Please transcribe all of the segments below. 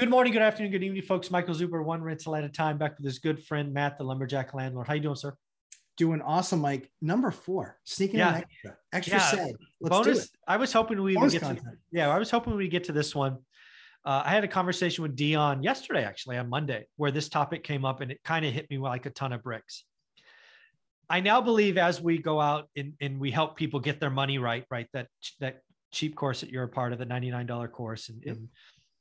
Good morning, good afternoon, good evening, folks. Michael Zuber, one rental at a time, back with his good friend Matt, the lumberjack landlord. How you doing, sir? Doing awesome, Mike. Number four, sneaking Yeah. in extra, extra Yeah. said. Let's Bonus. I was hoping we would get to, yeah, I was hoping we'd get to this one. Uh, I had a conversation with Dion yesterday, actually on Monday, where this topic came up and it kind of hit me like a ton of bricks. I now believe as we go out and, and we help people get their money right, right? That that cheap course that you're a part of, the $99 course. And, Yep. and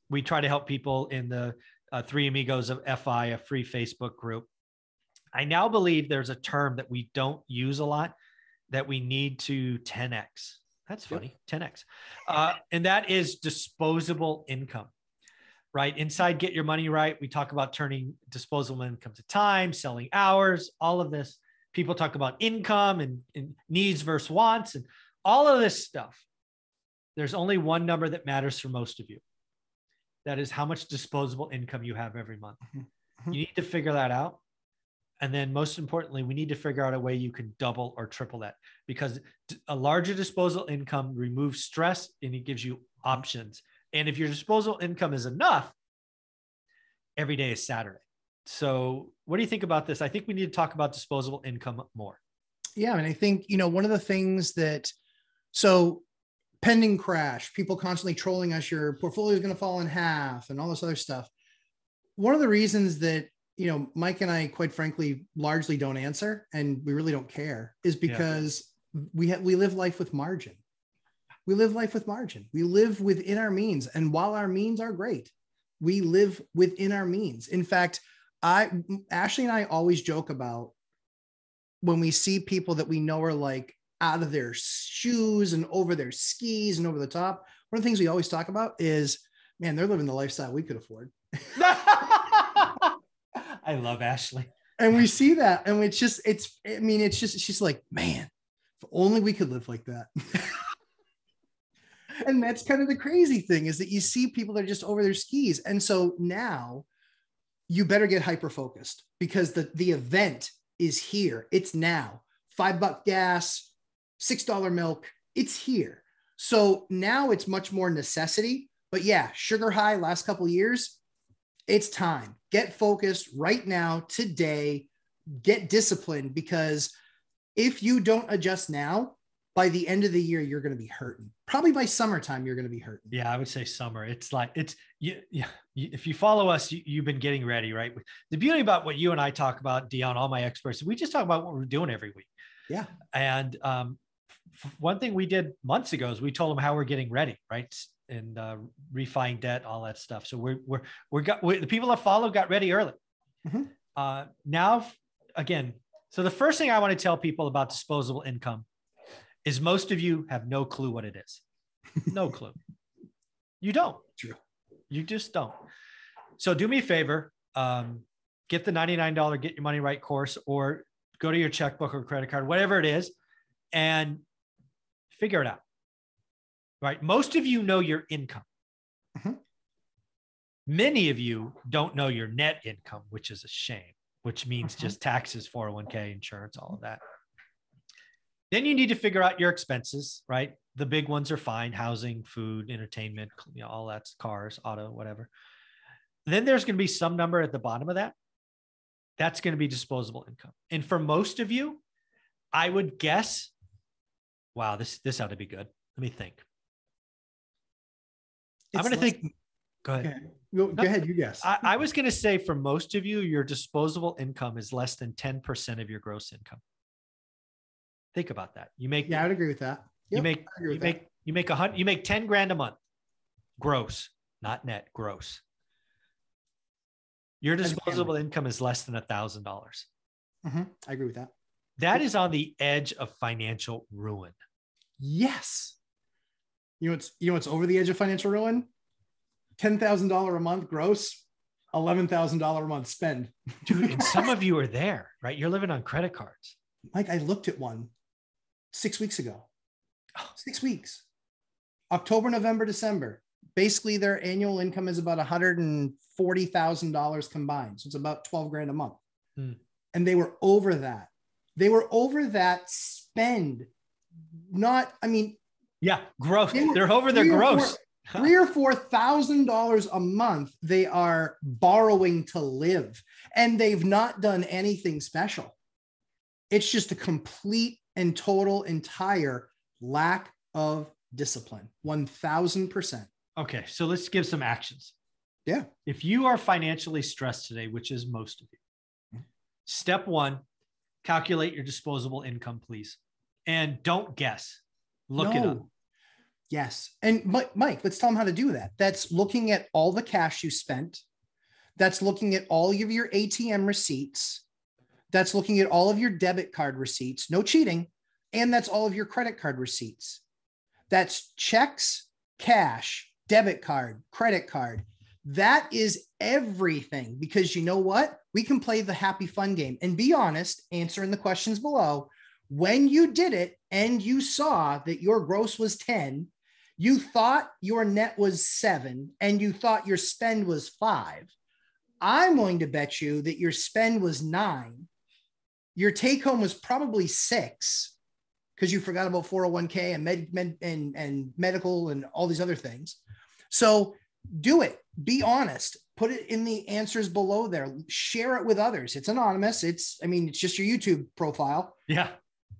we try to help people in the uh, Three Amigos of FI, a free Facebook group. I now believe there's a term that we don't use a lot that we need to 10x. That's Yep. funny, 10x. Uh, and that is disposable income, right? Inside Get Your Money Right, we talk about turning disposable income to time, selling hours, all of this. People talk about income and, and needs versus wants and all of this stuff. There's only one number that matters for most of you. That is how much disposable income you have every month. Mhm. You need to figure that out. And then, most importantly, we need to figure out a way you can double or triple that because a larger disposable income removes stress and it gives you options. And if your disposable income is enough, every day is Saturday. So, what do you think about this? I think we need to talk about disposable income more. Yeah, and I think you know one of the things that so pending crash, people constantly trolling us, your portfolio is going to fall in half, and all this other stuff. One of the reasons that you know Mike and I, quite frankly, largely don't answer, and we really don't care, is because we ha- we live life with margin. We live life with margin. We live within our means, and while our means are great, we live within our means. In fact, I Ashley and I always joke about when we see people that we know are like out of their shoes and over their skis and over the top. One of the things we always talk about is, man, they're living the lifestyle we could afford. I love Ashley. And we see that, and it's just, it's, I mean, it's just, she's like, man, if only we could live like that. and that's kind of the crazy thing is that you see people that are just over their skis. And so now you better get hyper focused because the, the event is here. It's now. Five buck gas, six dollar milk. It's here. So now it's much more necessity. But yeah, sugar high last couple years. It's time. Get focused right now, today. Get disciplined because if you don't adjust now, by the end of the year, you're going to be hurting. Probably by summertime, you're going to be hurting. Yeah, I would say summer. It's like it's you. Yeah, if you follow us, you, you've been getting ready, right? The beauty about what you and I talk about, Dion, all my experts, we just talk about what we're doing every week. Yeah. And um, one thing we did months ago is we told them how we're getting ready, right? And uh, refining debt, all that stuff. So we're we're we're got we, the people that follow got ready early. Mhm. Uh, now, again, so the first thing I want to tell people about disposable income is most of you have no clue what it is. No clue. You don't. True. You just don't. So do me a favor. Um, get the $99 get your money right course or go to your checkbook or credit card, whatever it is, and figure it out. Right. Most of you know your income. Mhm. Many of you don't know your net income, which is a shame, which means Mhm. just taxes, 401k, insurance, all of that. Then you need to figure out your expenses, right? The big ones are fine housing, food, entertainment, you know, all that's cars, auto, whatever. Then there's going to be some number at the bottom of that. That's going to be disposable income. And for most of you, I would guess, wow, this this ought to be good. Let me think. I'm going to think. Go ahead. Okay. Go, go ahead, you guess. I, I was going to say for most of you, your disposable income is less than 10% of your gross income. Think about that. You make yeah, I would agree with that. you make you with make you make a hundred you make 10 grand a month gross not net gross your As a family. disposable income is less than a thousand dollars. Mhm, I agree with that. that is on the edge of financial ruin Yes. You know it's you know what's over the edge of financial ruin? Ten thousand dollar a month gross, eleven thousand dollar a month spend. dude and some of you are there right you're living on credit cards Mike, I looked at one six weeks ago. Oh. Six weeks. October, November, December. Basically, their annual income is about $140,000 combined. So it's about 12 grand a month. Hmm. And they were over that. They were over that spend. Not, I mean, yeah gross they they're over their gross four- three or four thousand dollars a month they are borrowing to live and they've not done anything special it's just a complete and total entire lack of discipline 1000% Okay, so let's give some actions. Yeah. If you are financially stressed today, which is most of you, mm-hmm. step one, calculate your disposable income, please. And don't guess. Look it up. Yes. And Mike, Mike, let's tell them how to do that. That's looking at all the cash you spent. That's looking at all of your ATM receipts. That's looking at all of your debit card receipts, no cheating. And that's all of your credit card receipts. That's checks, cash, debit card, credit card. That is everything because you know what? We can play the happy fun game and be honest, answering the questions below. When you did it and you saw that your gross was 10, you thought your net was seven, and you thought your spend was five. I'm going to bet you that your spend was nine. Your take home was probably six because you forgot about 401k and med, med and, and medical and all these other things. So do it. Be honest. Put it in the answers below there. Share it with others. It's anonymous. It's, I mean, it's just your YouTube profile, Yeah.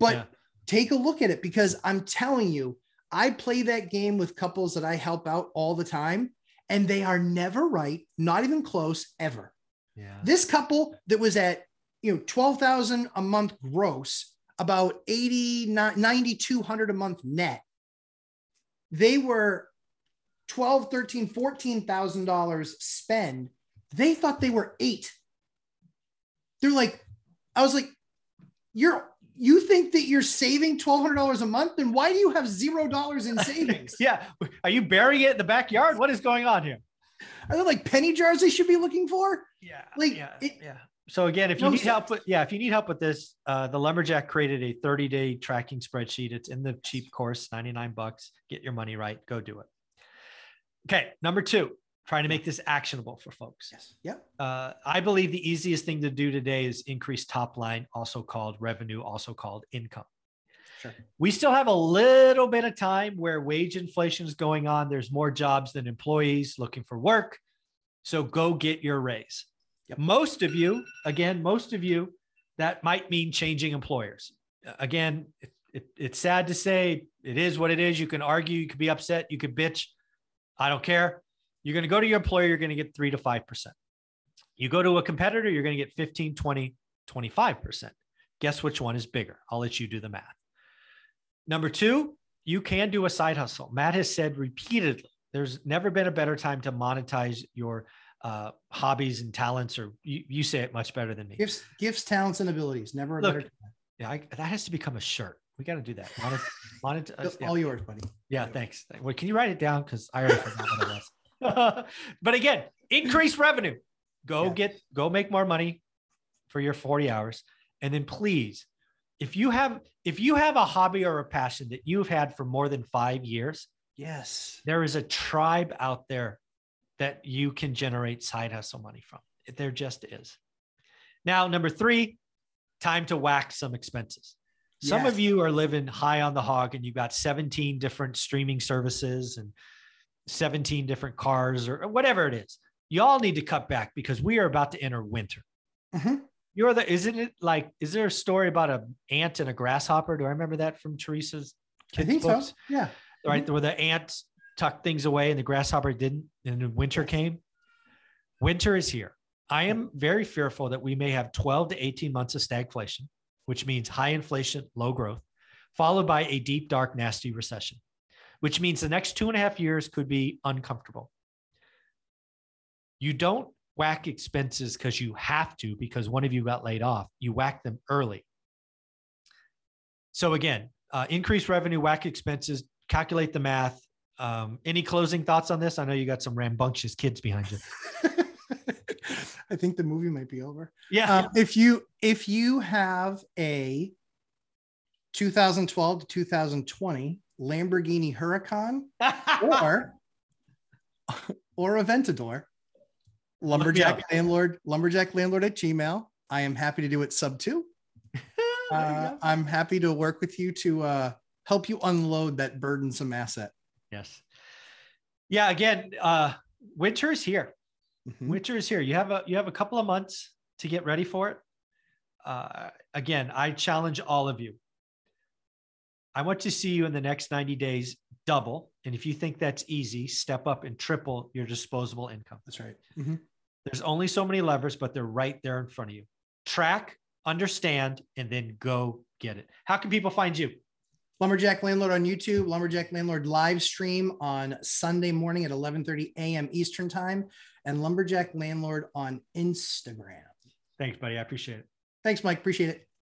But Yeah. take a look at it because I'm telling you, I play that game with couples that I help out all the time, and they are never right, not even close, ever. Yeah. This couple that was at you know 12,000 a month gross, about 80 9200 a month net. They were 12, 13, 14,000 dollars spend. They thought they were 8. They're like I was like you're you think that you're saving $1200 a month then why do you have $0 in savings? yeah. Are you burying it in the backyard? What is going on here? Are there like penny jars they should be looking for? Yeah. Like, yeah. it- yeah. So again, if you No need sense. help with yeah, if you need help with this, uh, the lumberjack created a 30 day tracking spreadsheet. It's in the cheap course, 99 bucks. Get your money right. Go do it. Okay. Number two, trying to make this actionable for folks. Yes. Yeah. Uh, I believe the easiest thing to do today is increase top line, also called revenue, also called income. Sure. We still have a little bit of time where wage inflation is going on. There's more jobs than employees looking for work. So go get your raise. Yep. Most of you, again, most of you, that might mean changing employers. Again, it, it, it's sad to say it is what it is. You can argue, you could be upset, you could bitch. I don't care. You're going to go to your employer, you're going to get three to 5%. You go to a competitor, you're going to get 15, 20, 25%. Guess which one is bigger? I'll let you do the math. Number two, you can do a side hustle. Matt has said repeatedly, there's never been a better time to monetize your uh, hobbies and talents, or you, you say it much better than me. Gifts, gifts, talents, and abilities. Never a Look, better. Time. Yeah, I, that has to become a shirt. We got to do that. Monet, monet, uh, yeah. All yours, buddy. Yeah, thanks. Well, can you write it down? Because I already forgot what it was. but again, increase revenue. Go Yeah. get, go make more money for your 40 hours. And then please, if you have, if you have a hobby or a passion that you've had for more than five years, Yes. there is a tribe out there that you can generate side hustle money from. There just is. Now, number three, time to whack some expenses. Some Yes. of you are living high on the hog and you've got 17 different streaming services and 17 different cars or or whatever it is. You all need to cut back because we are about to enter winter. Mhm. You're the, isn't it like, is there a story about an ant and a grasshopper? Do I remember that from Teresa's I think books? so. Yeah. right? Where the ants tucked things away and the grasshopper didn't, and then winter came. Winter is here. I am very fearful that we may have 12 to 18 months of stagflation, which means high inflation, low growth, followed by a deep, dark, nasty recession, which means the next two and a half years could be uncomfortable. You don't whack expenses because you have to, because one of you got laid off. You whack them early. So again, uh, increase revenue, whack expenses, calculate the math. Um, any closing thoughts on this? I know you got some rambunctious kids behind you. I think the movie might be over. Yeah. Um, if you if you have a 2012 to 2020 Lamborghini Huracan or or a Ventador, lumberjack landlord, lumberjack landlord at Gmail. I am happy to do it sub two. Uh, I'm happy to work with you to uh, help you unload that burdensome asset. yes. yeah, again, uh, winter is here. Mhm. Winter is here. You have a you have a couple of months to get ready for it. Uh, again, I challenge all of you. I want to see you in the next 90 days double. And if you think that's easy, step up and triple your disposable income. That's right. Mhm. There's only so many levers, but they're right there in front of you. Track, understand, and then go get it. How can people find you? Lumberjack Landlord on YouTube, Lumberjack Landlord live stream on Sunday morning at 11:30 a.m. Eastern Time, and Lumberjack Landlord on Instagram. Thanks, buddy. I appreciate it. Thanks, Mike. Appreciate it.